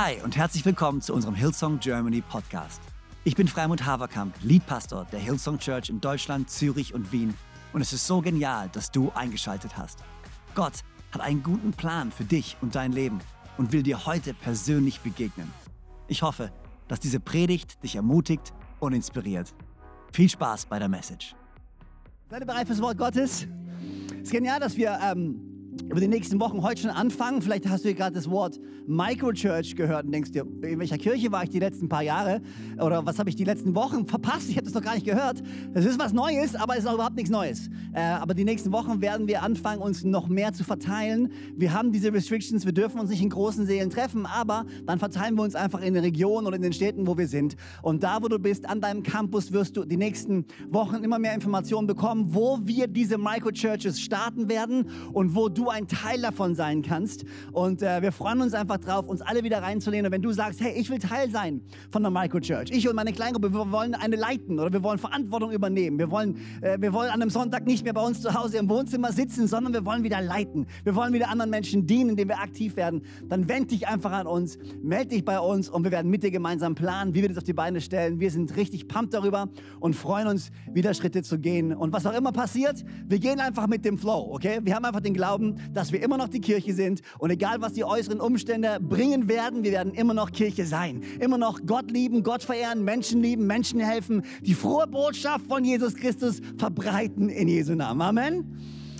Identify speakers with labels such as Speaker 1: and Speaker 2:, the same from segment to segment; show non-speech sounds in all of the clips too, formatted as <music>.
Speaker 1: Hi und herzlich willkommen zu unserem Hillsong Germany Podcast. Ich bin Freimund Haverkamp, Leadpastor der Hillsong Church in Deutschland, Zürich und Wien und es ist so genial, dass du eingeschaltet hast. Gott hat einen guten Plan für dich und dein Leben und will dir heute persönlich begegnen. Ich hoffe, dass diese Predigt dich ermutigt und inspiriert. Viel Spaß bei der Message.
Speaker 2: Seid ihr bereit fürs Wort Gottes? Es ist genial, dass wir ähm, über die nächsten Wochen heute schon anfangen. Vielleicht hast du gerade das Wort Microchurch gehört und denkst dir, in welcher Kirche war ich die letzten paar Jahre? Oder was habe ich die letzten Wochen verpasst? Ich habe das noch gar nicht gehört. Es ist was Neues, aber es ist auch überhaupt nichts Neues. Äh, aber die nächsten Wochen werden wir anfangen, uns noch mehr zu verteilen. Wir haben diese Restrictions, wir dürfen uns nicht in großen Seelen treffen, aber dann verteilen wir uns einfach in den Regionen oder in den Städten, wo wir sind. Und da, wo du bist, an deinem Campus, wirst du die nächsten Wochen immer mehr Informationen bekommen, wo wir diese Microchurches starten werden und wo du ein Teil davon sein kannst. Und äh, wir freuen uns einfach drauf, uns alle wieder reinzulehnen. Und wenn du sagst, hey, ich will Teil sein von der Microchurch, ich und meine Kleingruppe, wir wollen eine leiten oder wir wollen Verantwortung übernehmen. Wir wollen, äh, wir wollen an einem Sonntag nicht mehr bei uns zu Hause im Wohnzimmer sitzen, sondern wir wollen wieder leiten. Wir wollen wieder anderen Menschen dienen, indem wir aktiv werden. Dann wend dich einfach an uns, melde dich bei uns und wir werden mit dir gemeinsam planen, wie wir das auf die Beine stellen. Wir sind richtig pumped darüber und freuen uns, wieder Schritte zu gehen. Und was auch immer passiert, wir gehen einfach mit dem Flow, okay? Wir haben einfach den Glauben, dass wir immer noch die Kirche sind und egal was die äußeren Umstände bringen werden, wir werden immer noch Kirche sein. Immer noch Gott lieben, Gott verehren, Menschen lieben, Menschen helfen, die frohe Botschaft von Jesus Christus verbreiten in Jesu Namen. Amen.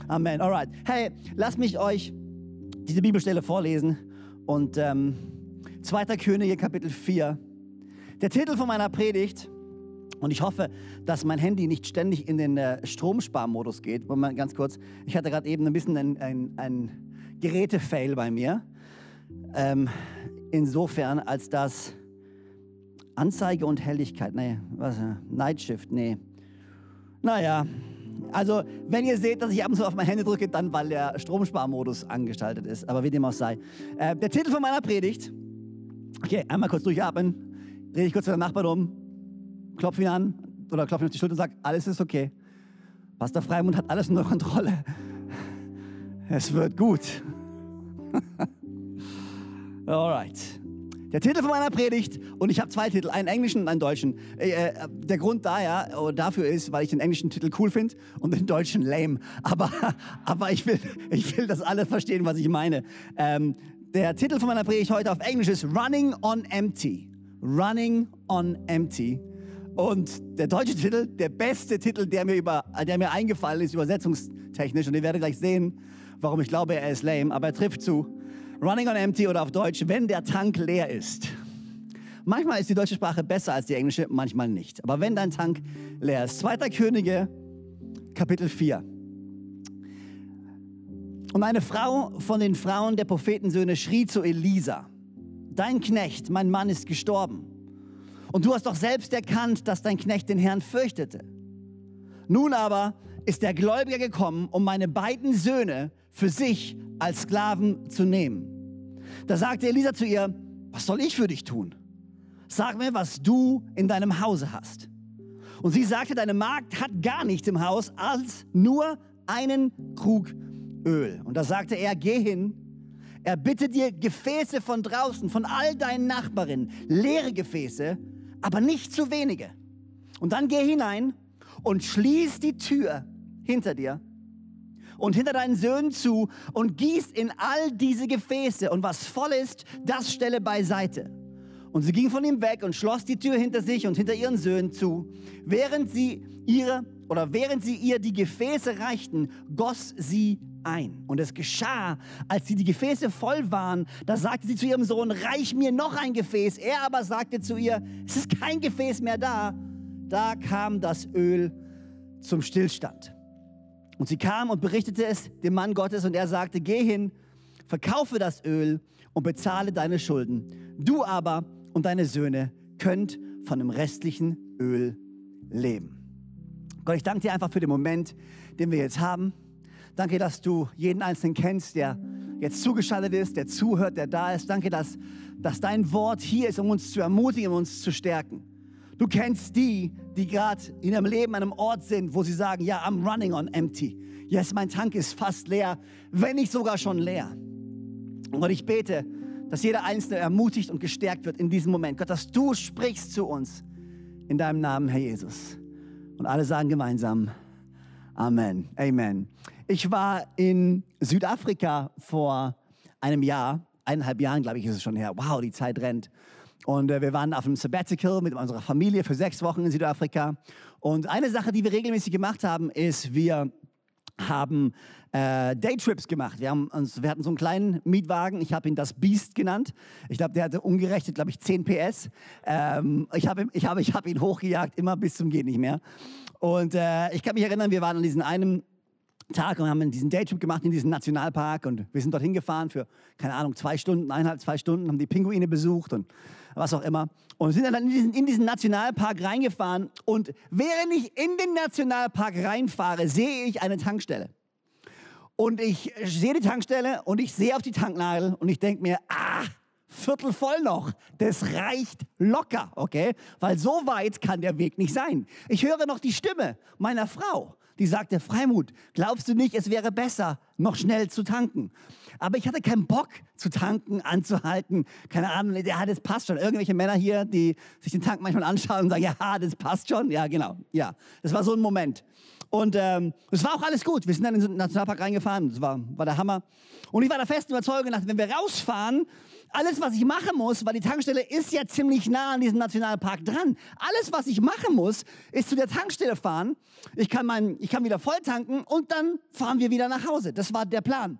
Speaker 2: Amen. Alright. Hey, lasst mich euch diese Bibelstelle vorlesen und ähm, 2. Könige Kapitel 4. Der Titel von meiner Predigt und ich hoffe, dass mein Handy nicht ständig in den äh, Stromsparmodus geht. Moment, ganz kurz. Ich hatte gerade eben ein bisschen ein, ein, ein Gerätefail bei mir. Ähm, insofern, als das Anzeige und Helligkeit, nee, was, Night Shift, nee. Naja, also wenn ihr seht, dass ich ab und zu auf mein Handy drücke, dann weil der Stromsparmodus angestaltet ist. Aber wie dem auch sei. Äh, der Titel von meiner Predigt. Okay, einmal kurz durchatmen. Dreh dich kurz zu der Nachbarn um klopfe ihn an oder klopfe ihn auf die Schulter und sage, alles ist okay. Pastor Freimund hat alles unter Kontrolle. Es wird gut. <laughs> Alright. Der Titel von meiner Predigt, und ich habe zwei Titel, einen englischen und einen deutschen. Äh, äh der Grund daher, oder dafür ist, weil ich den englischen Titel cool finde und den deutschen lame. Aber, <laughs> aber ich, will, ich will, dass alle verstehen, was ich meine. Ähm, der Titel von meiner Predigt heute auf Englisch ist Running on Empty. Running on Empty. Und der deutsche Titel, der beste Titel, der mir, über, der mir eingefallen ist, übersetzungstechnisch, und ihr werdet gleich sehen, warum ich glaube, er ist lame, aber er trifft zu. Running on Empty oder auf Deutsch, wenn der Tank leer ist. Manchmal ist die deutsche Sprache besser als die englische, manchmal nicht. Aber wenn dein Tank leer ist. Zweiter Könige, Kapitel 4. Und eine Frau von den Frauen der Prophetensöhne schrie zu Elisa, dein Knecht, mein Mann ist gestorben. Und du hast doch selbst erkannt, dass dein Knecht den Herrn fürchtete. Nun aber ist der Gläubiger gekommen, um meine beiden Söhne für sich als Sklaven zu nehmen. Da sagte Elisa zu ihr, was soll ich für dich tun? Sag mir, was du in deinem Hause hast. Und sie sagte, deine Magd hat gar nichts im Haus als nur einen Krug Öl. Und da sagte er, geh hin, er bittet dir Gefäße von draußen, von all deinen Nachbarinnen, leere Gefäße, aber nicht zu wenige. Und dann geh hinein und schließ die Tür hinter dir und hinter deinen Söhnen zu und gieß in all diese Gefäße und was voll ist, das stelle beiseite. Und sie ging von ihm weg und schloss die Tür hinter sich und hinter ihren Söhnen zu. Während sie ihre oder während sie ihr die Gefäße reichten, goss sie ein. Und es geschah, als sie die Gefäße voll waren, da sagte sie zu ihrem Sohn, reich mir noch ein Gefäß. Er aber sagte zu ihr, es ist kein Gefäß mehr da. Da kam das Öl zum Stillstand. Und sie kam und berichtete es dem Mann Gottes und er sagte, geh hin, verkaufe das Öl und bezahle deine Schulden. Du aber und deine Söhne könnt von dem restlichen Öl leben. Gott, ich danke dir einfach für den Moment, den wir jetzt haben. Danke, dass du jeden Einzelnen kennst, der jetzt zugeschaltet ist, der zuhört, der da ist. Danke, dass, dass dein Wort hier ist, um uns zu ermutigen, um uns zu stärken. Du kennst die, die gerade in ihrem Leben an einem Ort sind, wo sie sagen, ja, I'm running on empty. Yes, mein Tank ist fast leer, wenn nicht sogar schon leer. Und ich bete, dass jeder Einzelne ermutigt und gestärkt wird in diesem Moment. Gott, dass du sprichst zu uns in deinem Namen, Herr Jesus. Und alle sagen gemeinsam, Amen, Amen. Ich war in Südafrika vor einem Jahr, eineinhalb Jahren, glaube ich, ist es schon her. Wow, die Zeit rennt. Und äh, wir waren auf einem Sabbatical mit unserer Familie für sechs Wochen in Südafrika. Und eine Sache, die wir regelmäßig gemacht haben, ist, wir haben äh, Daytrips gemacht. Wir, haben uns, wir hatten so einen kleinen Mietwagen, ich habe ihn das Beast genannt. Ich glaube, der hatte umgerechnet, glaube ich, 10 PS. Ähm, ich habe ich hab, ich hab ihn hochgejagt, immer bis zum Geht nicht mehr. Und äh, ich kann mich erinnern, wir waren an diesem einen Tag und haben diesen Daytrip gemacht in diesen Nationalpark und wir sind dorthin gefahren für, keine Ahnung, zwei Stunden, eineinhalb, zwei Stunden, haben die Pinguine besucht und was auch immer. Und sind dann in diesen, in diesen Nationalpark reingefahren und während ich in den Nationalpark reinfahre, sehe ich eine Tankstelle. Und ich sehe die Tankstelle und ich sehe auf die Tanknadel und ich denke mir, ah, Viertel voll noch. Das reicht locker, okay? Weil so weit kann der Weg nicht sein. Ich höre noch die Stimme meiner Frau, die sagte, Freimut, glaubst du nicht, es wäre besser, noch schnell zu tanken? Aber ich hatte keinen Bock zu tanken, anzuhalten. Keine Ahnung, ja, das passt schon. Irgendwelche Männer hier, die sich den Tank manchmal anschauen und sagen, ja, das passt schon. Ja, genau, ja. Das war so ein Moment. Und ähm, es war auch alles gut. Wir sind dann in den Nationalpark reingefahren. Das war, war der Hammer. Und ich war der festen Überzeugung, dass wenn wir rausfahren, alles, was ich machen muss, weil die Tankstelle ist ja ziemlich nah an diesem Nationalpark dran. Alles, was ich machen muss, ist zu der Tankstelle fahren. Ich kann, mein, ich kann wieder voll tanken und dann fahren wir wieder nach Hause. Das war der Plan.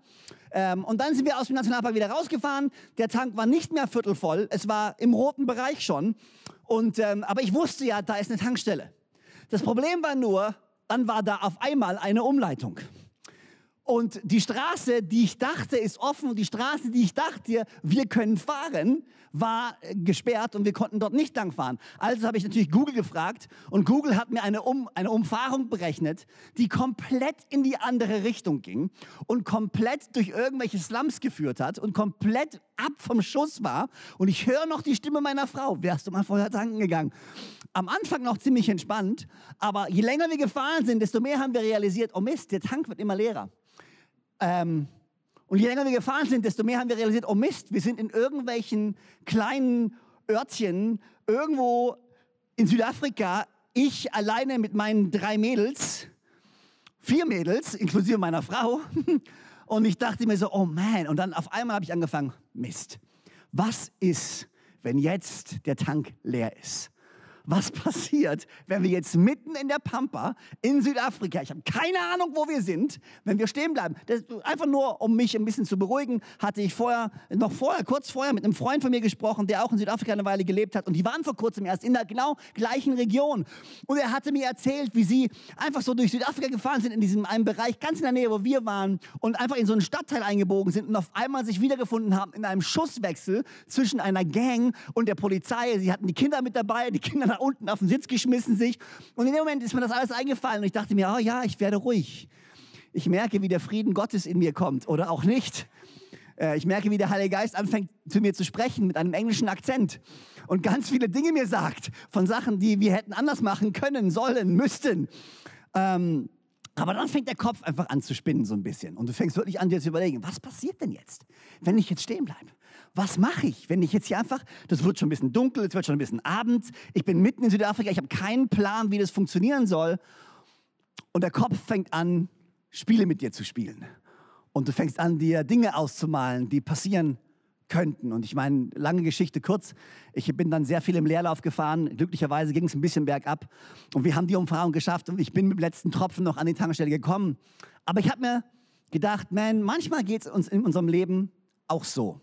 Speaker 2: Ähm, und dann sind wir aus dem Nationalpark wieder rausgefahren. Der Tank war nicht mehr viertelvoll. Es war im roten Bereich schon. Und, ähm, aber ich wusste ja, da ist eine Tankstelle. Das Problem war nur, dann war da auf einmal eine Umleitung. Und die Straße, die ich dachte, ist offen und die Straße, die ich dachte, wir können fahren, war äh, gesperrt und wir konnten dort nicht lang fahren. Also habe ich natürlich Google gefragt und Google hat mir eine, um, eine Umfahrung berechnet, die komplett in die andere Richtung ging und komplett durch irgendwelche Slums geführt hat und komplett ab vom Schuss war. Und ich höre noch die Stimme meiner Frau. Wärst du mal vorher tanken gegangen? Am Anfang noch ziemlich entspannt, aber je länger wir gefahren sind, desto mehr haben wir realisiert, oh Mist, der Tank wird immer leerer. Ähm, und je länger wir gefahren sind, desto mehr haben wir realisiert, oh Mist, wir sind in irgendwelchen kleinen Örtchen, irgendwo in Südafrika, ich alleine mit meinen drei Mädels, vier Mädels, inklusive meiner Frau. <laughs> Und ich dachte mir so, oh man, und dann auf einmal habe ich angefangen, Mist, was ist, wenn jetzt der Tank leer ist? Was passiert, wenn wir jetzt mitten in der Pampa in Südafrika, ich habe keine Ahnung, wo wir sind, wenn wir stehen bleiben. Das, einfach nur, um mich ein bisschen zu beruhigen, hatte ich vorher, noch vorher, kurz vorher mit einem Freund von mir gesprochen, der auch in Südafrika eine Weile gelebt hat und die waren vor kurzem erst in der genau gleichen Region. Und er hatte mir erzählt, wie sie einfach so durch Südafrika gefahren sind, in diesem einen Bereich ganz in der Nähe, wo wir waren und einfach in so einen Stadtteil eingebogen sind und auf einmal sich wiedergefunden haben in einem Schusswechsel zwischen einer Gang und der Polizei. Sie hatten die Kinder mit dabei, die Kinder unten auf den Sitz geschmissen sich. Und in dem Moment ist mir das alles eingefallen und ich dachte mir, oh ja, ich werde ruhig. Ich merke, wie der Frieden Gottes in mir kommt oder auch nicht. Äh, ich merke, wie der Heilige Geist anfängt zu mir zu sprechen mit einem englischen Akzent und ganz viele Dinge mir sagt von Sachen, die wir hätten anders machen können, sollen, müssten. Ähm, aber dann fängt der Kopf einfach an zu spinnen so ein bisschen und du fängst wirklich an dir zu überlegen, was passiert denn jetzt, wenn ich jetzt stehen bleibe? Was mache ich, wenn ich jetzt hier einfach, das wird schon ein bisschen dunkel, es wird schon ein bisschen Abend, ich bin mitten in Südafrika, ich habe keinen Plan, wie das funktionieren soll. Und der Kopf fängt an, Spiele mit dir zu spielen. Und du fängst an, dir Dinge auszumalen, die passieren könnten. Und ich meine, lange Geschichte kurz. Ich bin dann sehr viel im Leerlauf gefahren. Glücklicherweise ging es ein bisschen bergab. Und wir haben die Umfahrung geschafft und ich bin mit dem letzten Tropfen noch an die Tankstelle gekommen. Aber ich habe mir gedacht, man, manchmal geht es uns in unserem Leben auch so.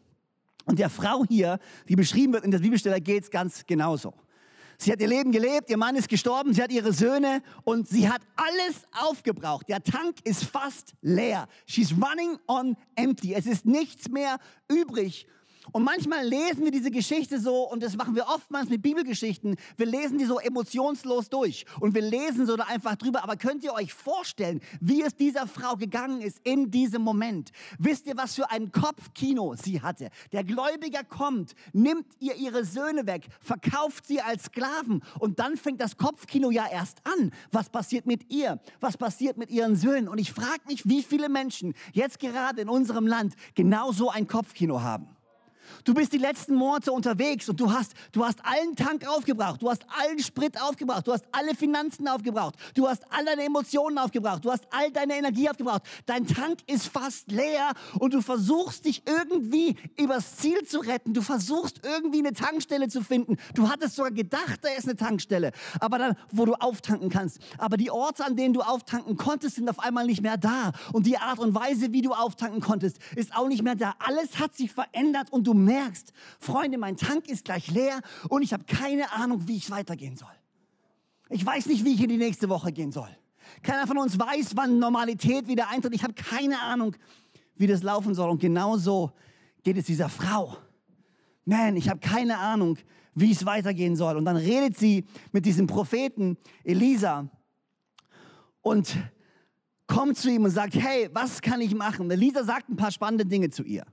Speaker 2: Und der Frau hier, die beschrieben wird in der Bibelstelle, geht es ganz genauso. Sie hat ihr Leben gelebt, ihr Mann ist gestorben, sie hat ihre Söhne und sie hat alles aufgebraucht. Der Tank ist fast leer. She's running on empty. Es ist nichts mehr übrig. Und manchmal lesen wir diese Geschichte so, und das machen wir oftmals mit Bibelgeschichten, wir lesen die so emotionslos durch und wir lesen so da einfach drüber. Aber könnt ihr euch vorstellen, wie es dieser Frau gegangen ist in diesem Moment? Wisst ihr, was für ein Kopfkino sie hatte? Der Gläubiger kommt, nimmt ihr ihre Söhne weg, verkauft sie als Sklaven und dann fängt das Kopfkino ja erst an. Was passiert mit ihr? Was passiert mit ihren Söhnen? Und ich frage mich, wie viele Menschen jetzt gerade in unserem Land genau so ein Kopfkino haben. Du bist die letzten Monate unterwegs und du hast, du hast allen Tank aufgebraucht, du hast allen Sprit aufgebraucht, du hast alle Finanzen aufgebraucht, du hast all deine Emotionen aufgebraucht, du hast all deine Energie aufgebraucht. Dein Tank ist fast leer und du versuchst dich irgendwie übers Ziel zu retten. Du versuchst irgendwie eine Tankstelle zu finden. Du hattest sogar gedacht, da ist eine Tankstelle, aber dann, wo du auftanken kannst. Aber die Orte, an denen du auftanken konntest, sind auf einmal nicht mehr da. Und die Art und Weise, wie du auftanken konntest, ist auch nicht mehr da. Alles hat sich verändert und du merkst, Freunde, mein Tank ist gleich leer und ich habe keine Ahnung, wie ich weitergehen soll. Ich weiß nicht, wie ich in die nächste Woche gehen soll. Keiner von uns weiß, wann Normalität wieder eintritt. Ich habe keine Ahnung, wie das laufen soll. Und genauso geht es dieser Frau. Man, ich habe keine Ahnung, wie es weitergehen soll. Und dann redet sie mit diesem Propheten Elisa und kommt zu ihm und sagt, hey, was kann ich machen? Elisa sagt ein paar spannende Dinge zu ihr.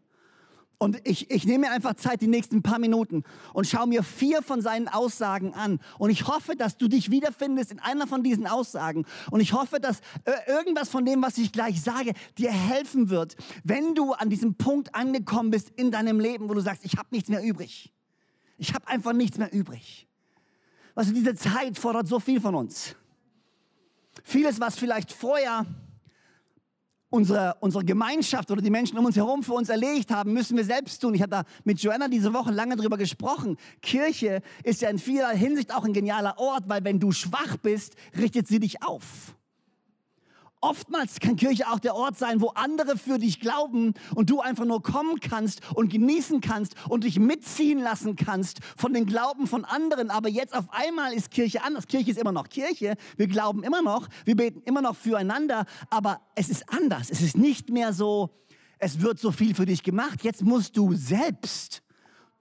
Speaker 2: Und ich, ich nehme mir einfach Zeit, die nächsten paar Minuten, und schaue mir vier von seinen Aussagen an. Und ich hoffe, dass du dich wiederfindest in einer von diesen Aussagen. Und ich hoffe, dass äh, irgendwas von dem, was ich gleich sage, dir helfen wird, wenn du an diesem Punkt angekommen bist in deinem Leben, wo du sagst, ich habe nichts mehr übrig. Ich habe einfach nichts mehr übrig. Also diese Zeit fordert so viel von uns. Vieles, was vielleicht vorher unsere, unsere Gemeinschaft oder die Menschen um uns herum für uns erlegt haben, müssen wir selbst tun. Ich habe da mit Joanna diese Woche lange drüber gesprochen. Kirche ist ja in vieler Hinsicht auch ein genialer Ort, weil wenn du schwach bist, richtet sie dich auf. Oftmals kann Kirche auch der Ort sein, wo andere für dich glauben und du einfach nur kommen kannst und genießen kannst und dich mitziehen lassen kannst von den Glauben von anderen. Aber jetzt auf einmal ist Kirche anders. Kirche ist immer noch Kirche. Wir glauben immer noch. Wir beten immer noch füreinander. Aber es ist anders. Es ist nicht mehr so, es wird so viel für dich gemacht. Jetzt musst du selbst.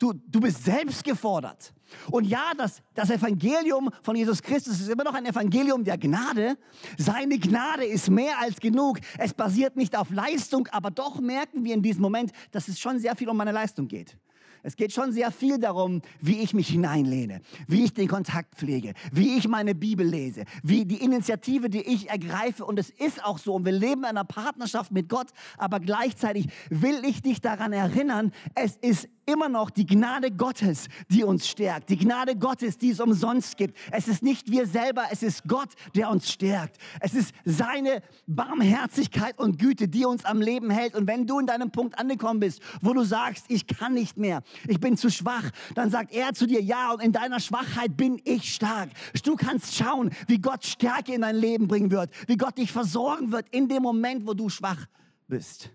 Speaker 2: Du, du bist selbst gefordert. Und ja, das, das Evangelium von Jesus Christus ist immer noch ein Evangelium der Gnade. Seine Gnade ist mehr als genug. Es basiert nicht auf Leistung, aber doch merken wir in diesem Moment, dass es schon sehr viel um meine Leistung geht. Es geht schon sehr viel darum, wie ich mich hineinlehne, wie ich den Kontakt pflege, wie ich meine Bibel lese, wie die Initiative, die ich ergreife. Und es ist auch so. Und wir leben in einer Partnerschaft mit Gott. Aber gleichzeitig will ich dich daran erinnern, es ist immer noch die Gnade Gottes, die uns stärkt. Die Gnade Gottes, die es umsonst gibt. Es ist nicht wir selber, es ist Gott, der uns stärkt. Es ist seine Barmherzigkeit und Güte, die uns am Leben hält. Und wenn du in deinem Punkt angekommen bist, wo du sagst, ich kann nicht mehr, ich bin zu schwach, dann sagt er zu dir, ja, und in deiner Schwachheit bin ich stark. Du kannst schauen, wie Gott Stärke in dein Leben bringen wird, wie Gott dich versorgen wird in dem Moment, wo du schwach bist,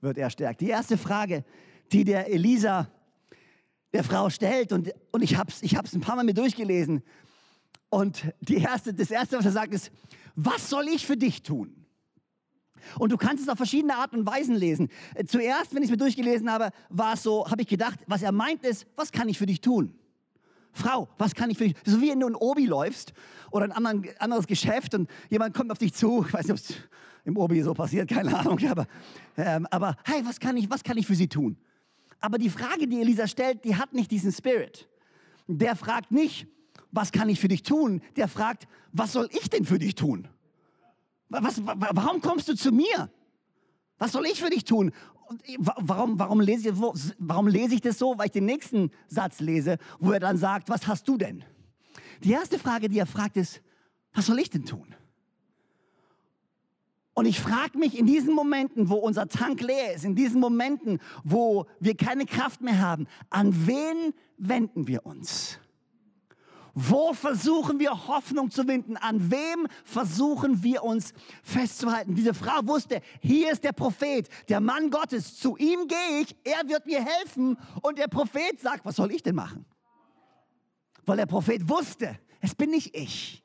Speaker 2: wird er stärkt. Die erste Frage, die der Elisa der Frau stellt. Und, und ich habe es ich ein paar Mal mir durchgelesen. Und die erste, das Erste, was er sagt, ist, was soll ich für dich tun? Und du kannst es auf verschiedene Arten und Weisen lesen. Zuerst, wenn ich es mir durchgelesen habe, war es so, habe ich gedacht, was er meint ist, was kann ich für dich tun? Frau, was kann ich für dich? So wie wenn du in Obi läufst oder ein anderes Geschäft und jemand kommt auf dich zu, ich weiß nicht, ob es im Obi so passiert, keine Ahnung, aber, ähm, aber hey, was kann, ich, was kann ich für sie tun? Aber die Frage, die Elisa stellt, die hat nicht diesen Spirit. Der fragt nicht, was kann ich für dich tun? Der fragt, was soll ich denn für dich tun? Was, warum kommst du zu mir? Was soll ich für dich tun? Warum, warum, lese warum lese ich das so? Weil ich den nächsten Satz lese, wo er dann sagt, was hast du denn? Die erste Frage, die er fragt, ist, was soll ich denn tun? Und ich frage mich in diesen Momenten, wo unser Tank leer ist, in diesen Momenten, wo wir keine Kraft mehr haben, an wen wenden wir uns? Wo versuchen wir Hoffnung zu winden? An wem versuchen wir uns festzuhalten? Diese Frau wusste, hier ist der Prophet, der Mann Gottes. Zu ihm gehe ich, er wird mir helfen. Und der Prophet sagt, was soll ich denn machen? Weil der Prophet wusste, es bin nicht ich.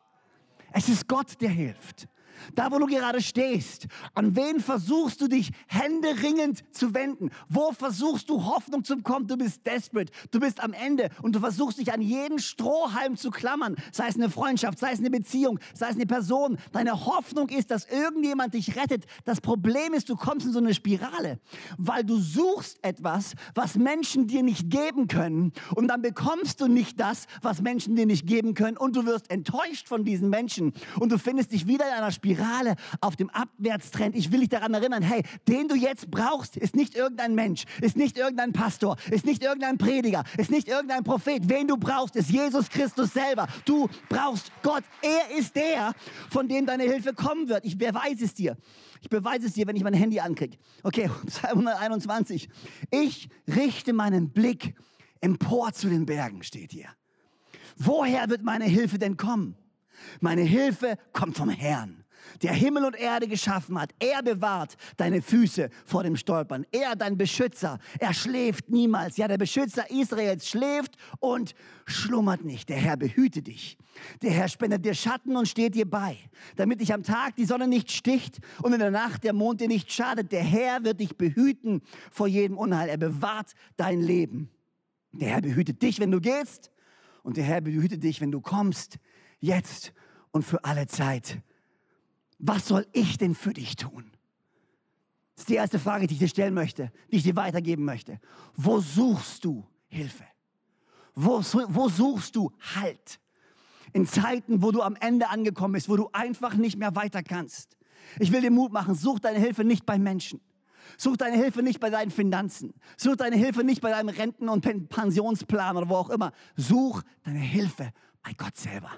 Speaker 2: Es ist Gott, der hilft. Da, wo du gerade stehst, an wen versuchst du dich händeringend zu wenden? Wo versuchst du Hoffnung zu bekommen? Du bist desperate, du bist am Ende und du versuchst dich an jeden Strohhalm zu klammern, sei es eine Freundschaft, sei es eine Beziehung, sei es eine Person. Deine Hoffnung ist, dass irgendjemand dich rettet. Das Problem ist, du kommst in so eine Spirale, weil du suchst etwas, was Menschen dir nicht geben können und dann bekommst du nicht das, was Menschen dir nicht geben können und du wirst enttäuscht von diesen Menschen und du findest dich wieder in einer Spirale Spirale, auf dem Abwärtstrend. Ich will dich daran erinnern, hey, den du jetzt brauchst, ist nicht irgendein Mensch, ist nicht irgendein Pastor, ist nicht irgendein Prediger, ist nicht irgendein Prophet. Wen du brauchst, ist Jesus Christus selber. Du brauchst Gott. Er ist der, von dem deine Hilfe kommen wird. Ich beweise es dir. Ich beweise es dir, wenn ich mein Handy ankriege. Okay, <laughs> Psalm 121. Ich richte meinen Blick empor zu den Bergen, steht hier. Woher wird meine Hilfe denn kommen? Meine Hilfe kommt vom Herrn, der Himmel und Erde geschaffen hat. Er bewahrt deine Füße vor dem Stolpern. Er, dein Beschützer, er schläft niemals. Ja, der Beschützer Israels schläft und schlummert nicht. Der Herr behüte dich. Der Herr spendet dir Schatten und steht dir bei, damit dich am Tag die Sonne nicht sticht und in der Nacht der Mond dir nicht schadet. Der Herr wird dich behüten vor jedem Unheil. Er bewahrt dein Leben. Der Herr behütet dich, wenn du gehst und der Herr behütet dich, wenn du kommst, jetzt und für alle Zeit. Was soll ich denn für dich tun? Das ist die erste Frage, die ich dir stellen möchte, die ich dir weitergeben möchte. Wo suchst du Hilfe? Wo, wo suchst du Halt? In Zeiten, wo du am Ende angekommen bist, wo du einfach nicht mehr weiter kannst. Ich will dir Mut machen, such deine Hilfe nicht bei Menschen. Such deine Hilfe nicht bei deinen Finanzen. Such deine Hilfe nicht bei deinem Renten- und Pensionsplan oder wo auch immer. Such deine Hilfe bei Gott selber.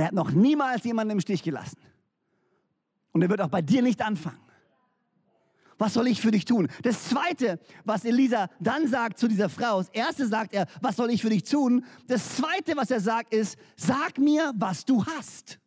Speaker 2: Er hat noch niemals jemanden im Stich gelassen. Und er wird auch bei dir nicht anfangen. Was soll ich für dich tun? Das Zweite, was Elisa dann sagt zu dieser Frau, das Erste sagt er, was soll ich für dich tun? Das Zweite, was er sagt, ist, sag mir, was du hast.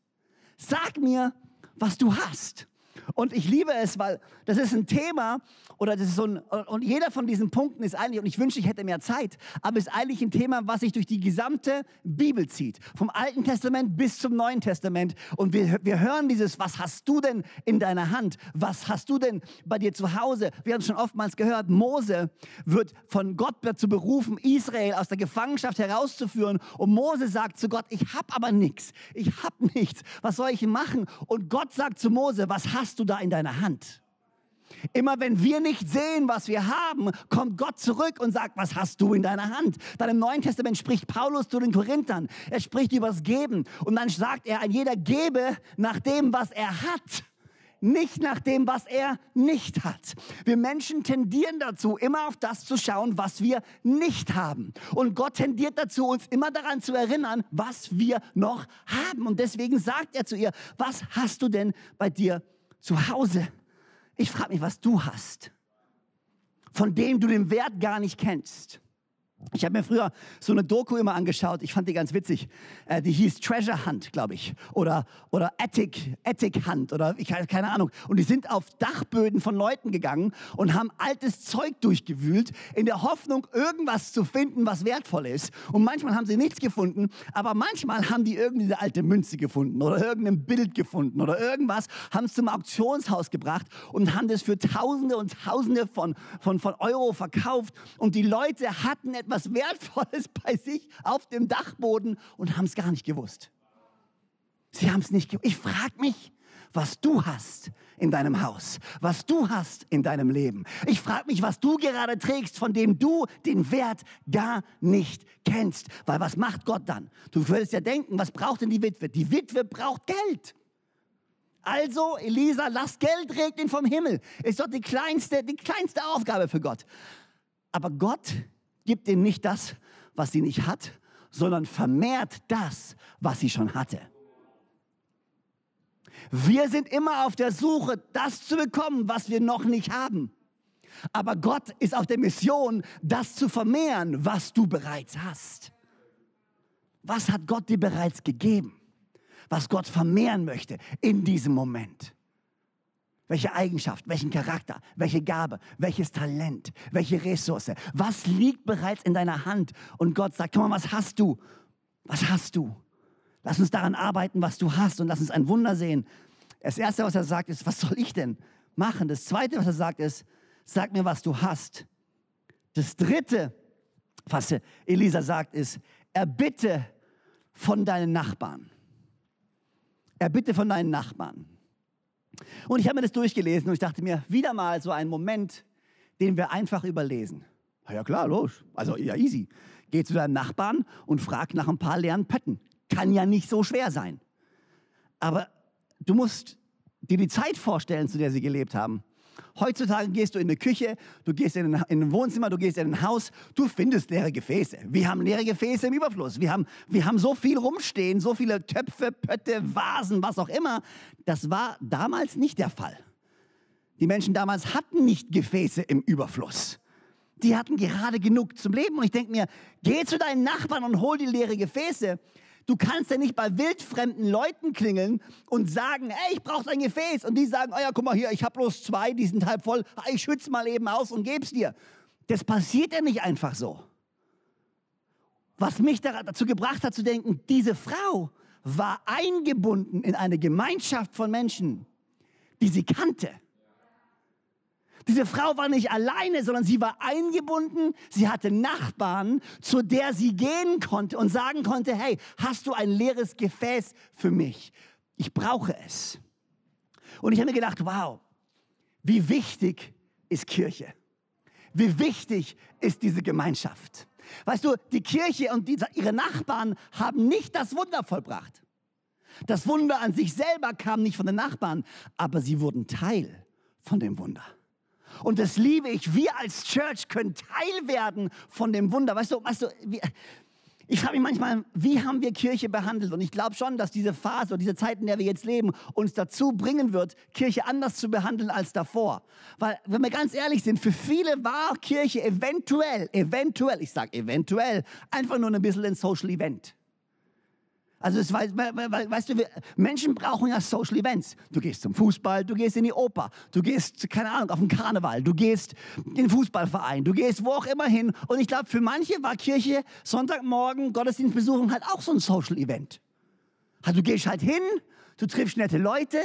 Speaker 2: Sag mir, was du hast. Und ich liebe es, weil das ist ein Thema oder das ist so ein, und jeder von diesen Punkten ist eigentlich, und ich wünsche, ich hätte mehr Zeit, aber ist eigentlich ein Thema, was sich durch die gesamte Bibel zieht. Vom Alten Testament bis zum Neuen Testament. Und wir, wir hören dieses, was hast du denn in deiner Hand? Was hast du denn bei dir zu Hause? Wir haben es schon oftmals gehört, Mose wird von Gott dazu berufen, Israel aus der Gefangenschaft herauszuführen. Und Mose sagt zu Gott, ich habe aber nichts. Ich habe nichts. Was soll ich machen? Und Gott sagt zu Mose, was hast du da in deiner Hand? Immer wenn wir nicht sehen, was wir haben, kommt Gott zurück und sagt, was hast du in deiner Hand? Dann im Neuen Testament spricht Paulus zu den Korinthern. Er spricht über das Geben. Und dann sagt er, ein jeder gebe nach dem, was er hat nicht nach dem, was er nicht hat. Wir Menschen tendieren dazu, immer auf das zu schauen, was wir nicht haben. Und Gott tendiert dazu, uns immer daran zu erinnern, was wir noch haben. Und deswegen sagt er zu ihr, was hast du denn bei dir zu Hause? Ich frage mich, was du hast, von dem du den Wert gar nicht kennst. Ich habe mir früher so eine Doku immer angeschaut, ich fand die ganz witzig. Äh, die hieß Treasure Hunt, glaube ich. Oder, oder Attic, Attic Hunt oder ich keine Ahnung. Und die sind auf Dachböden von Leuten gegangen und haben altes Zeug durchgewühlt, in der Hoffnung, irgendwas zu finden, was wertvoll ist. Und manchmal haben sie nichts gefunden, aber manchmal haben die irgendwie eine alte Münze gefunden oder irgendein Bild gefunden oder irgendwas, haben es zum Auktionshaus gebracht und haben das für Tausende und Tausende von, von, von Euro verkauft. Und die Leute hatten etwas etwas Wertvolles <laughs> bei sich auf dem Dachboden und haben es gar nicht gewusst. Sie haben es nicht gewusst. Ich frage mich, was du hast in deinem Haus, was du hast in deinem Leben. Ich frage mich, was du gerade trägst, von dem du den Wert gar nicht kennst. Weil was macht Gott dann? Du würdest ja denken, was braucht denn die Witwe? Die Witwe braucht Geld. Also, Elisa, lass Geld regnen vom Himmel. Ist doch die kleinste, die kleinste Aufgabe für Gott. Aber Gott gibt ihm nicht das, was sie nicht hat, sondern vermehrt das, was sie schon hatte. Wir sind immer auf der Suche, das zu bekommen, was wir noch nicht haben. Aber Gott ist auf der Mission, das zu vermehren, was du bereits hast. Was hat Gott dir bereits gegeben? Was Gott vermehren möchte in diesem Moment? Welche Eigenschaft, welchen Charakter, welche Gabe, welches Talent, welche Ressource, was liegt bereits in deiner Hand? Und Gott sagt, komm mal, was hast du? Was hast du? Lass uns daran arbeiten, was du hast und lass uns ein Wunder sehen. Das Erste, was er sagt, ist, was soll ich denn machen? Das Zweite, was er sagt, ist, sag mir, was du hast. Das Dritte, was Elisa sagt, ist, erbitte von deinen Nachbarn. Erbitte von deinen Nachbarn. Und ich habe mir das durchgelesen und ich dachte mir, wieder mal so ein Moment, den wir einfach überlesen. Ja klar, los. Also ja, easy. Geh zu deinem Nachbarn und frag nach ein paar leeren Pötten. Kann ja nicht so schwer sein. Aber du musst dir die Zeit vorstellen, zu der sie gelebt haben. Heutzutage gehst du in eine Küche, du gehst in ein, in ein, Wohnzimmer, du gehst in ein Haus, du findest leere Gefäße. Wir haben leere Gefäße im Überfluss. Wir haben, wir haben so viel rumstehen, so viele Töpfe, Pötte, Vasen, was auch immer. Das war damals nicht der Fall. Die Menschen damals hatten nicht Gefäße im Überfluss. Die hatten gerade genug zum Leben. Und ich denke mir, geh zu deinen Nachbarn und hol die leere Gefäße. Du kannst ja nicht bei wildfremden Leuten klingeln und sagen, ey, ich brauche ein Gefäß. Und die sagen, oh ja, guck mal hier, ich habe bloß zwei, die sind halb voll. Ich schütze mal eben aus und geb's dir. Das passiert ja nicht einfach so. Was mich dazu gebracht hat zu denken, diese Frau war eingebunden in eine Gemeinschaft von Menschen, die sie kannte. Diese Frau war nicht alleine, sondern sie war eingebunden. Sie hatte Nachbarn, zu der sie gehen konnte und sagen konnte, hey, hast du ein leeres Gefäß für mich? Ich brauche es. Und ich habe mir gedacht, wow, wie wichtig ist Kirche? Wie wichtig ist diese Gemeinschaft? Weißt du, die Kirche und die, ihre Nachbarn haben nicht das Wunder vollbracht. Das Wunder an sich selber kam nicht von den Nachbarn, aber sie wurden Teil von dem Wunder. Und das liebe ich. Wir als Church können Teil werden von dem Wunder. Weißt du, weißt du, wie, ich frage mich manchmal, wie haben wir Kirche behandelt? Und ich glaube schon, dass diese Phase diese Zeit, in der wir jetzt leben, uns dazu bringen wird, Kirche anders zu behandeln als davor. Weil, wenn wir ganz ehrlich sind, für viele war Kirche eventuell, eventuell, ich sage eventuell, einfach nur ein bisschen ein Social Event. Also das, weißt du, Menschen brauchen ja Social Events. Du gehst zum Fußball, du gehst in die Oper, du gehst, keine Ahnung, auf den Karneval, du gehst in den Fußballverein, du gehst wo auch immer hin. Und ich glaube, für manche war Kirche Sonntagmorgen, Gottesdienstbesuchen halt auch so ein Social Event. Also du gehst halt hin, du triffst nette Leute,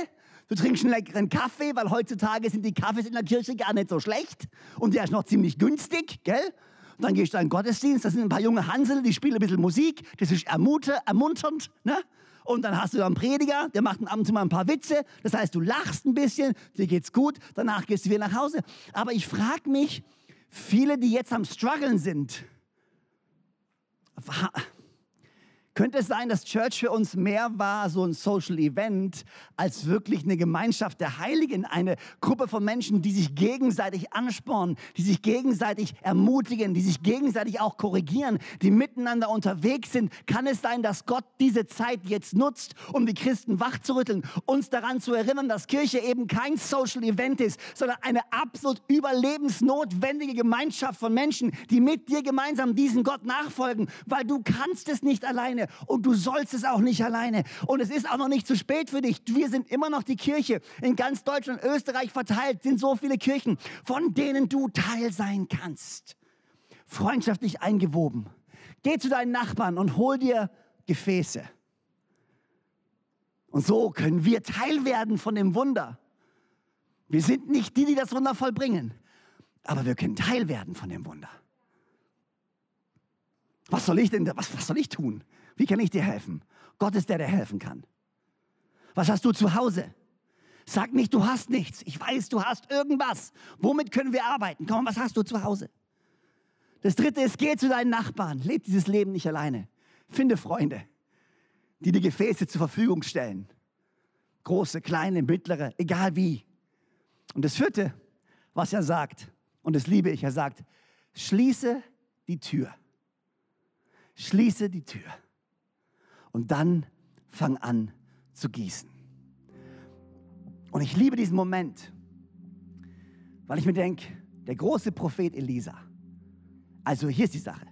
Speaker 2: du trinkst einen leckeren Kaffee, weil heutzutage sind die Kaffees in der Kirche gar nicht so schlecht und der ist noch ziemlich günstig, gell? Dann gehst du in den Gottesdienst, da sind ein paar junge Hansel, die spielen ein bisschen Musik, das ist ermunternd. Ne? Und dann hast du einen Prediger, der macht ab und zu mal ein paar Witze. Das heißt, du lachst ein bisschen, dir geht's gut, danach gehst du wieder nach Hause. Aber ich frage mich, viele, die jetzt am struggeln sind, könnte es sein, dass Church für uns mehr war, so ein Social Event, als wirklich eine Gemeinschaft der Heiligen, eine Gruppe von Menschen, die sich gegenseitig anspornen, die sich gegenseitig ermutigen, die sich gegenseitig auch korrigieren, die miteinander unterwegs sind? Kann es sein, dass Gott diese Zeit jetzt nutzt, um die Christen wachzurütteln, uns daran zu erinnern, dass Kirche eben kein Social Event ist, sondern eine absolut überlebensnotwendige Gemeinschaft von Menschen, die mit dir gemeinsam diesen Gott nachfolgen, weil du kannst es nicht alleine und du sollst es auch nicht alleine. Und es ist auch noch nicht zu spät für dich. Wir sind immer noch die Kirche. In ganz Deutschland, Österreich verteilt sind so viele Kirchen, von denen du Teil sein kannst. Freundschaftlich eingewoben. Geh zu deinen Nachbarn und hol dir Gefäße. Und so können wir Teil werden von dem Wunder. Wir sind nicht die, die das Wunder vollbringen, aber wir können Teil werden von dem Wunder. Was soll ich denn, was, was soll ich tun? Wie kann ich dir helfen? Gott ist der, der helfen kann. Was hast du zu Hause? Sag nicht, du hast nichts. Ich weiß, du hast irgendwas. Womit können wir arbeiten? Komm, was hast du zu Hause? Das dritte ist, geh zu deinen Nachbarn. Leb dieses Leben nicht alleine. Finde Freunde, die die Gefäße zur Verfügung stellen. Große, kleine, mittlere, egal wie. Und das vierte, was er sagt, und das liebe ich, er sagt, schließe die Tür. Schließe die Tür und dann fang an zu gießen. Und ich liebe diesen Moment, weil ich mir denke, der große Prophet Elisa, also hier ist die Sache,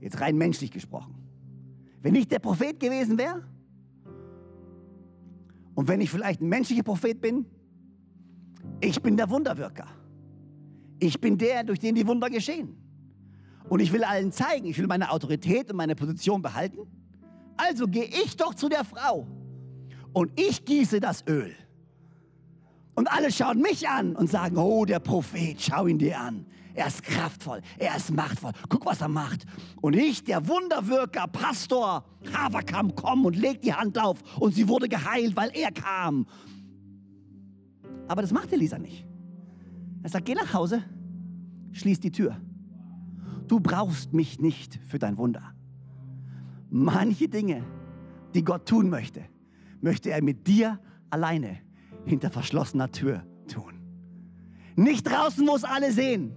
Speaker 2: jetzt rein menschlich gesprochen, wenn ich der Prophet gewesen wäre und wenn ich vielleicht ein menschlicher Prophet bin, ich bin der Wunderwirker. Ich bin der, durch den die Wunder geschehen. Und ich will allen zeigen, ich will meine Autorität und meine Position behalten. Also gehe ich doch zu der Frau und ich gieße das Öl. Und alle schauen mich an und sagen, oh, der Prophet, schau ihn dir an. Er ist kraftvoll, er ist machtvoll. Guck, was er macht. Und ich, der Wunderwirker, Pastor Haverkamp, komm und leg die Hand auf. Und sie wurde geheilt, weil er kam. Aber das macht Elisa nicht. Er sagt, geh nach Hause, schließ die Tür du brauchst mich nicht für dein Wunder. Manche Dinge die Gott tun möchte, möchte er mit dir alleine hinter verschlossener Tür tun. Nicht draußen, wo es alle sehen.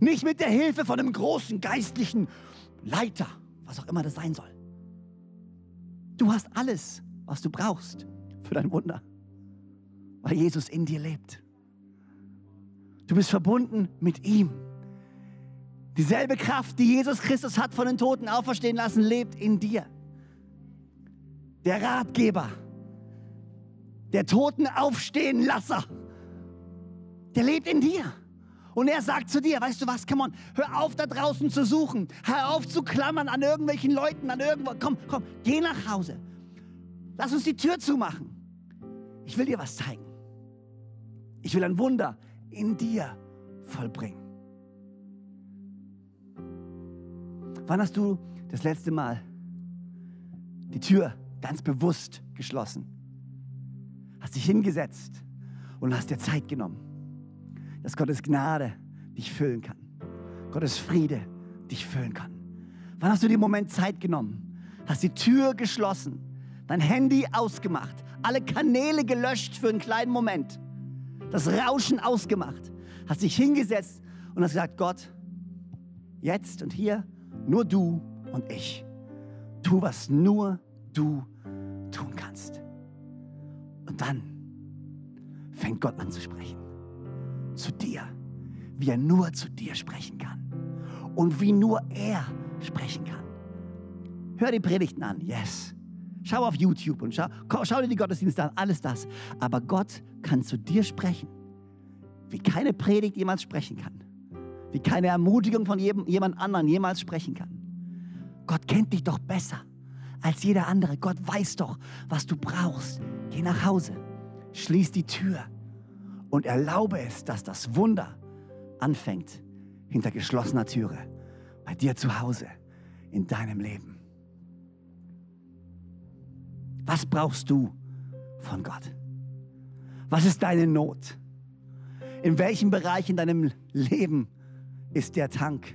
Speaker 2: Nicht mit der Hilfe von einem großen geistlichen Leiter, was auch immer das sein soll. Du hast alles, was du brauchst für dein Wunder, weil Jesus in dir lebt. Du bist verbunden mit ihm. Dieselbe Kraft, die Jesus Christus hat von den Toten auferstehen lassen, lebt in dir. Der Ratgeber, der Toten aufstehen Lasser, der lebt in dir. Und er sagt zu dir, weißt du was, come on, hör auf da draußen zu suchen, hör auf zu klammern an irgendwelchen Leuten, an irgendwo, komm, komm, geh nach Hause. Lass uns die Tür zumachen. Ich will dir was zeigen. Ich will ein Wunder in dir vollbringen. Wann hast du das letzte Mal die Tür ganz bewusst geschlossen? Hast dich hingesetzt und hast dir Zeit genommen, dass Gottes Gnade dich füllen kann. Gottes Friede dich füllen kann. Wann hast du den Moment Zeit genommen? Hast die Tür geschlossen, dein Handy ausgemacht, alle Kanäle gelöscht für einen kleinen Moment, das Rauschen ausgemacht, hast dich hingesetzt und hast gesagt, Gott, jetzt und hier nur du und ich. Tu, was nur du tun kannst. Und dann fängt Gott an zu sprechen. Zu dir. Wie er nur zu dir sprechen kann. Und wie nur er sprechen kann. Hör die Predigten an, yes. Schau auf YouTube und schau, schau dir die Gottesdienste an, alles das. Aber Gott kann zu dir sprechen, wie keine Predigt jemals sprechen kann wie keine Ermutigung von jedem, jemand anderen jemals sprechen kann. Gott kennt dich doch besser als jeder andere. Gott weiß doch, was du brauchst. Geh nach Hause, schließ die Tür und erlaube es, dass das Wunder anfängt hinter geschlossener Türe bei dir zu Hause in deinem Leben. Was brauchst du von Gott? Was ist deine Not? In welchem Bereich in deinem Leben ist der Tank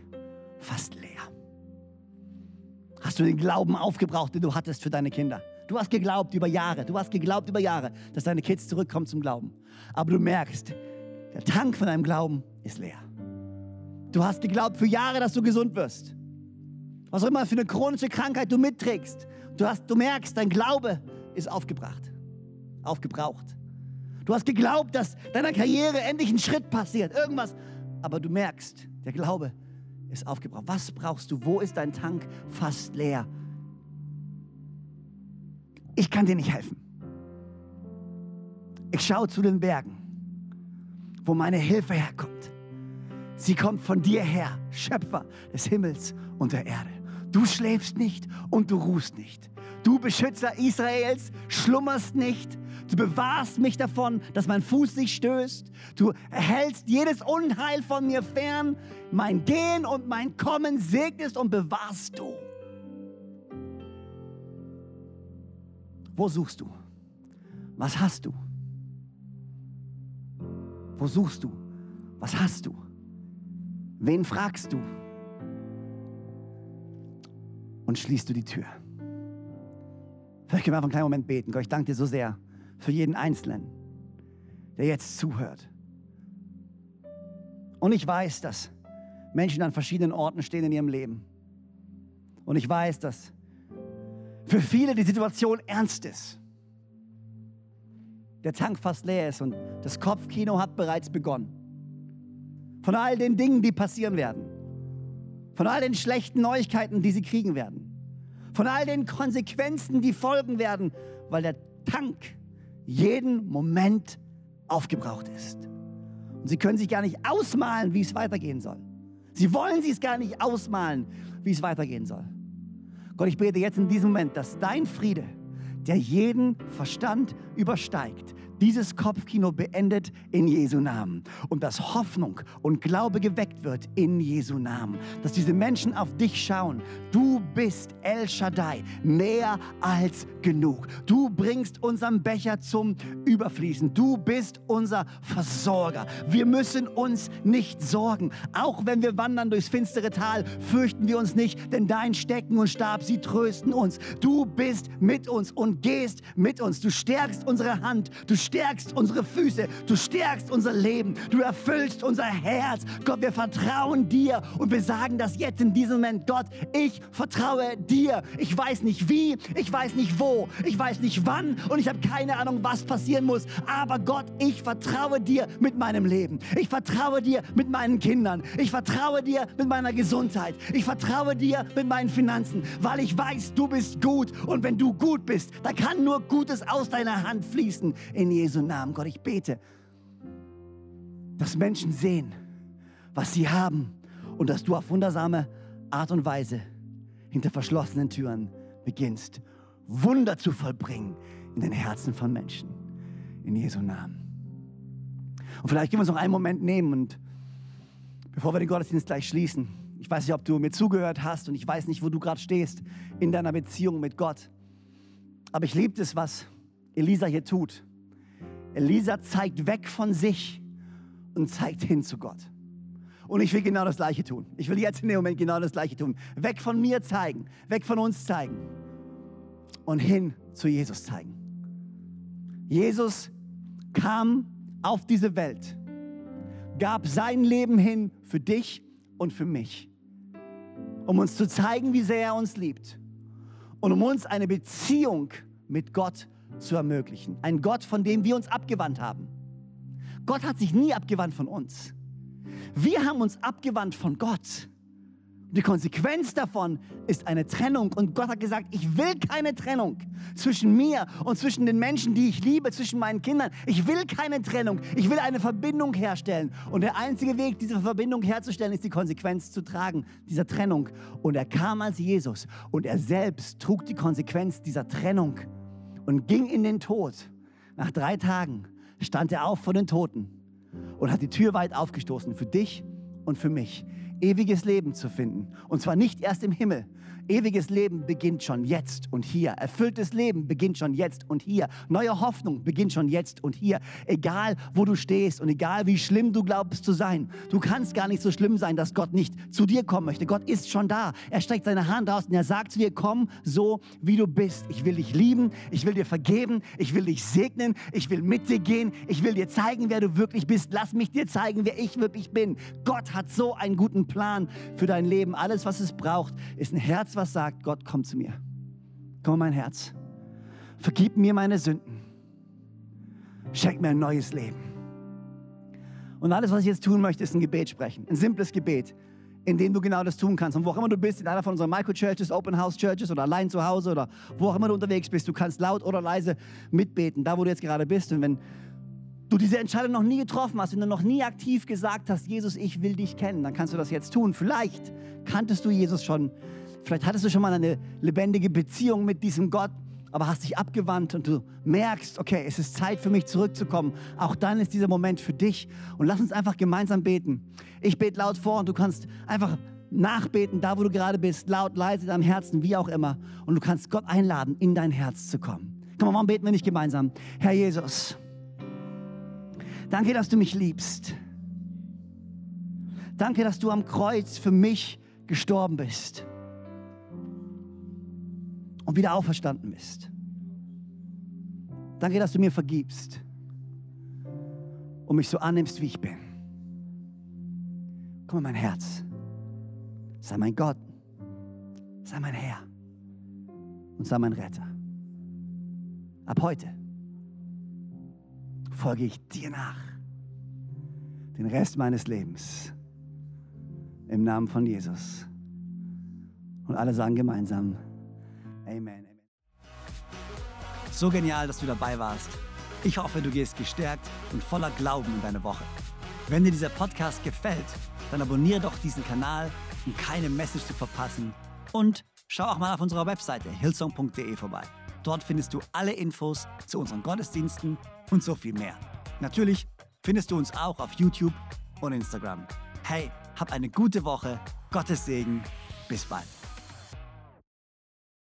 Speaker 2: fast leer. Hast du den Glauben aufgebraucht, den du hattest für deine Kinder? Du hast geglaubt über Jahre, du hast geglaubt über Jahre, dass deine Kids zurückkommen zum Glauben. Aber du merkst, der Tank von deinem Glauben ist leer. Du hast geglaubt für Jahre, dass du gesund wirst. Was auch immer für eine chronische Krankheit du mitträgst. Du, hast, du merkst, dein Glaube ist aufgebracht, aufgebraucht. Du hast geglaubt, dass deiner Karriere endlich ein Schritt passiert, irgendwas. Aber du merkst, der Glaube ist aufgebraucht. Was brauchst du? Wo ist dein Tank fast leer? Ich kann dir nicht helfen. Ich schaue zu den Bergen, wo meine Hilfe herkommt. Sie kommt von dir her, Schöpfer des Himmels und der Erde. Du schläfst nicht und du ruhst nicht. Du Beschützer Israels, schlummerst nicht. Du bewahrst mich davon, dass mein Fuß sich stößt. Du erhältst jedes Unheil von mir fern. Mein Gehen und mein Kommen segnest und bewahrst du. Wo suchst du? Was hast du? Wo suchst du? Was hast du? Wen fragst du? Und schließt du die Tür? Vielleicht können wir einfach einen kleinen Moment beten. Gott, ich danke dir so sehr für jeden Einzelnen, der jetzt zuhört. Und ich weiß, dass Menschen an verschiedenen Orten stehen in ihrem Leben. Und ich weiß, dass für viele die Situation ernst ist. Der Tank fast leer ist und das Kopfkino hat bereits begonnen. Von all den Dingen, die passieren werden. Von all den schlechten Neuigkeiten, die sie kriegen werden von all den Konsequenzen, die folgen werden, weil der Tank jeden Moment aufgebraucht ist. Und sie können sich gar nicht ausmalen, wie es weitergehen soll. Sie wollen sich gar nicht ausmalen, wie es weitergehen soll. Gott, ich bete jetzt in diesem Moment, dass dein Friede, der jeden Verstand übersteigt, dieses Kopfkino beendet in Jesu Namen. Und dass Hoffnung und Glaube geweckt wird in Jesu Namen. Dass diese Menschen auf dich schauen. Du bist El Shaddai, mehr als genug. Du bringst unseren Becher zum Überfließen. Du bist unser Versorger. Wir müssen uns nicht sorgen. Auch wenn wir wandern durchs finstere Tal, fürchten wir uns nicht, denn dein Stecken und Stab, sie trösten uns. Du bist mit uns und gehst mit uns. Du stärkst unsere Hand, du stärkst unsere Füße, du stärkst unser Leben, du erfüllst unser Herz. Gott, wir vertrauen dir und wir sagen das jetzt in diesem Moment. Gott, ich vertraue dir. Ich weiß nicht wie, ich weiß nicht wo, ich weiß nicht wann und ich habe keine Ahnung, was passieren muss. Aber Gott, ich vertraue dir mit meinem Leben. Ich vertraue dir mit meinen Kindern. Ich vertraue dir mit meiner Gesundheit. Ich vertraue dir mit meinen Finanzen, weil ich weiß, du bist gut. Und wenn du gut bist, dann kann nur Gutes aus deiner Hand fließen. In Jesu Namen, Gott, ich bete, dass Menschen sehen, was sie haben und dass du auf wundersame Art und Weise hinter verschlossenen Türen beginnst, Wunder zu vollbringen in den Herzen von Menschen. In Jesu Namen. Und vielleicht können wir uns noch einen Moment nehmen und bevor wir den Gottesdienst gleich schließen, ich weiß nicht, ob du mir zugehört hast und ich weiß nicht, wo du gerade stehst in deiner Beziehung mit Gott. Aber ich liebe es, was Elisa hier tut. Elisa zeigt weg von sich und zeigt hin zu Gott. Und ich will genau das Gleiche tun. Ich will jetzt in dem Moment genau das Gleiche tun. Weg von mir zeigen, weg von uns zeigen und hin zu Jesus zeigen. Jesus kam auf diese Welt, gab sein Leben hin für dich und für mich, um uns zu zeigen, wie sehr er uns liebt und um uns eine Beziehung mit Gott zu ermöglichen. Ein Gott, von dem wir uns abgewandt haben. Gott hat sich nie abgewandt von uns. Wir haben uns abgewandt von Gott. Die Konsequenz davon ist eine Trennung. Und Gott hat gesagt, ich will keine Trennung zwischen mir und zwischen den Menschen, die ich liebe, zwischen meinen Kindern. Ich will keine Trennung. Ich will eine Verbindung herstellen. Und der einzige Weg, diese Verbindung herzustellen, ist die Konsequenz zu tragen, dieser Trennung. Und er kam als Jesus und er selbst trug die Konsequenz dieser Trennung und ging in den Tod. Nach drei Tagen stand er auf vor den Toten und hat die Tür weit aufgestoßen für dich und für mich ewiges Leben zu finden. Und zwar nicht erst im Himmel. Ewiges Leben beginnt schon jetzt und hier. Erfülltes Leben beginnt schon jetzt und hier. Neue Hoffnung beginnt schon jetzt und hier. Egal, wo du stehst und egal, wie schlimm du glaubst zu sein. Du kannst gar nicht so schlimm sein, dass Gott nicht zu dir kommen möchte. Gott ist schon da. Er streckt seine Hand aus und er sagt zu dir, komm so, wie du bist. Ich will dich lieben. Ich will dir vergeben. Ich will dich segnen. Ich will mit dir gehen. Ich will dir zeigen, wer du wirklich bist. Lass mich dir zeigen, wer ich wirklich bin. Gott hat so einen guten Plan für dein Leben. Alles, was es braucht, ist ein Herz, was sagt, Gott, komm zu mir. Komm in mein Herz. Vergib mir meine Sünden. Schenk mir ein neues Leben. Und alles, was ich jetzt tun möchte, ist ein Gebet sprechen. Ein simples Gebet, in dem du genau das tun kannst. Und wo auch immer du bist, in einer von unseren Micro-Churches, Open House Churches oder allein zu Hause oder wo auch immer du unterwegs bist, du kannst laut oder leise mitbeten, da wo du jetzt gerade bist. Und wenn du diese Entscheidung noch nie getroffen hast, wenn du noch nie aktiv gesagt hast, Jesus, ich will dich kennen, dann kannst du das jetzt tun. Vielleicht kanntest du Jesus schon, vielleicht hattest du schon mal eine lebendige Beziehung mit diesem Gott, aber hast dich abgewandt und du merkst, okay, es ist Zeit für mich zurückzukommen. Auch dann ist dieser Moment für dich. Und lass uns einfach gemeinsam beten. Ich bete laut vor und du kannst einfach nachbeten, da wo du gerade bist, laut, leise, in deinem Herzen, wie auch immer. Und du kannst Gott einladen, in dein Herz zu kommen. Komm warum beten wir nicht gemeinsam? Herr Jesus, danke, dass du mich liebst. Danke, dass du am Kreuz für mich gestorben bist und wieder auferstanden bist. Danke, dass du mir vergibst und mich so annimmst, wie ich bin. Komm in mein Herz. Sei mein Gott. Sei mein Herr. Und sei mein Retter. Ab heute folge ich dir nach. Den Rest meines Lebens. Im Namen von Jesus. Und alle sagen gemeinsam, Amen.
Speaker 1: So genial, dass du dabei warst. Ich hoffe, du gehst gestärkt und voller Glauben in deine Woche. Wenn dir dieser Podcast gefällt, dann abonniere doch diesen Kanal, um keine Message zu verpassen. Und schau auch mal auf unserer Webseite hillsong.de vorbei. Dort findest du alle Infos zu unseren Gottesdiensten und so viel mehr. Natürlich findest du uns auch auf YouTube und Instagram. Hey, hab eine gute Woche. Gottes Segen. Bis bald.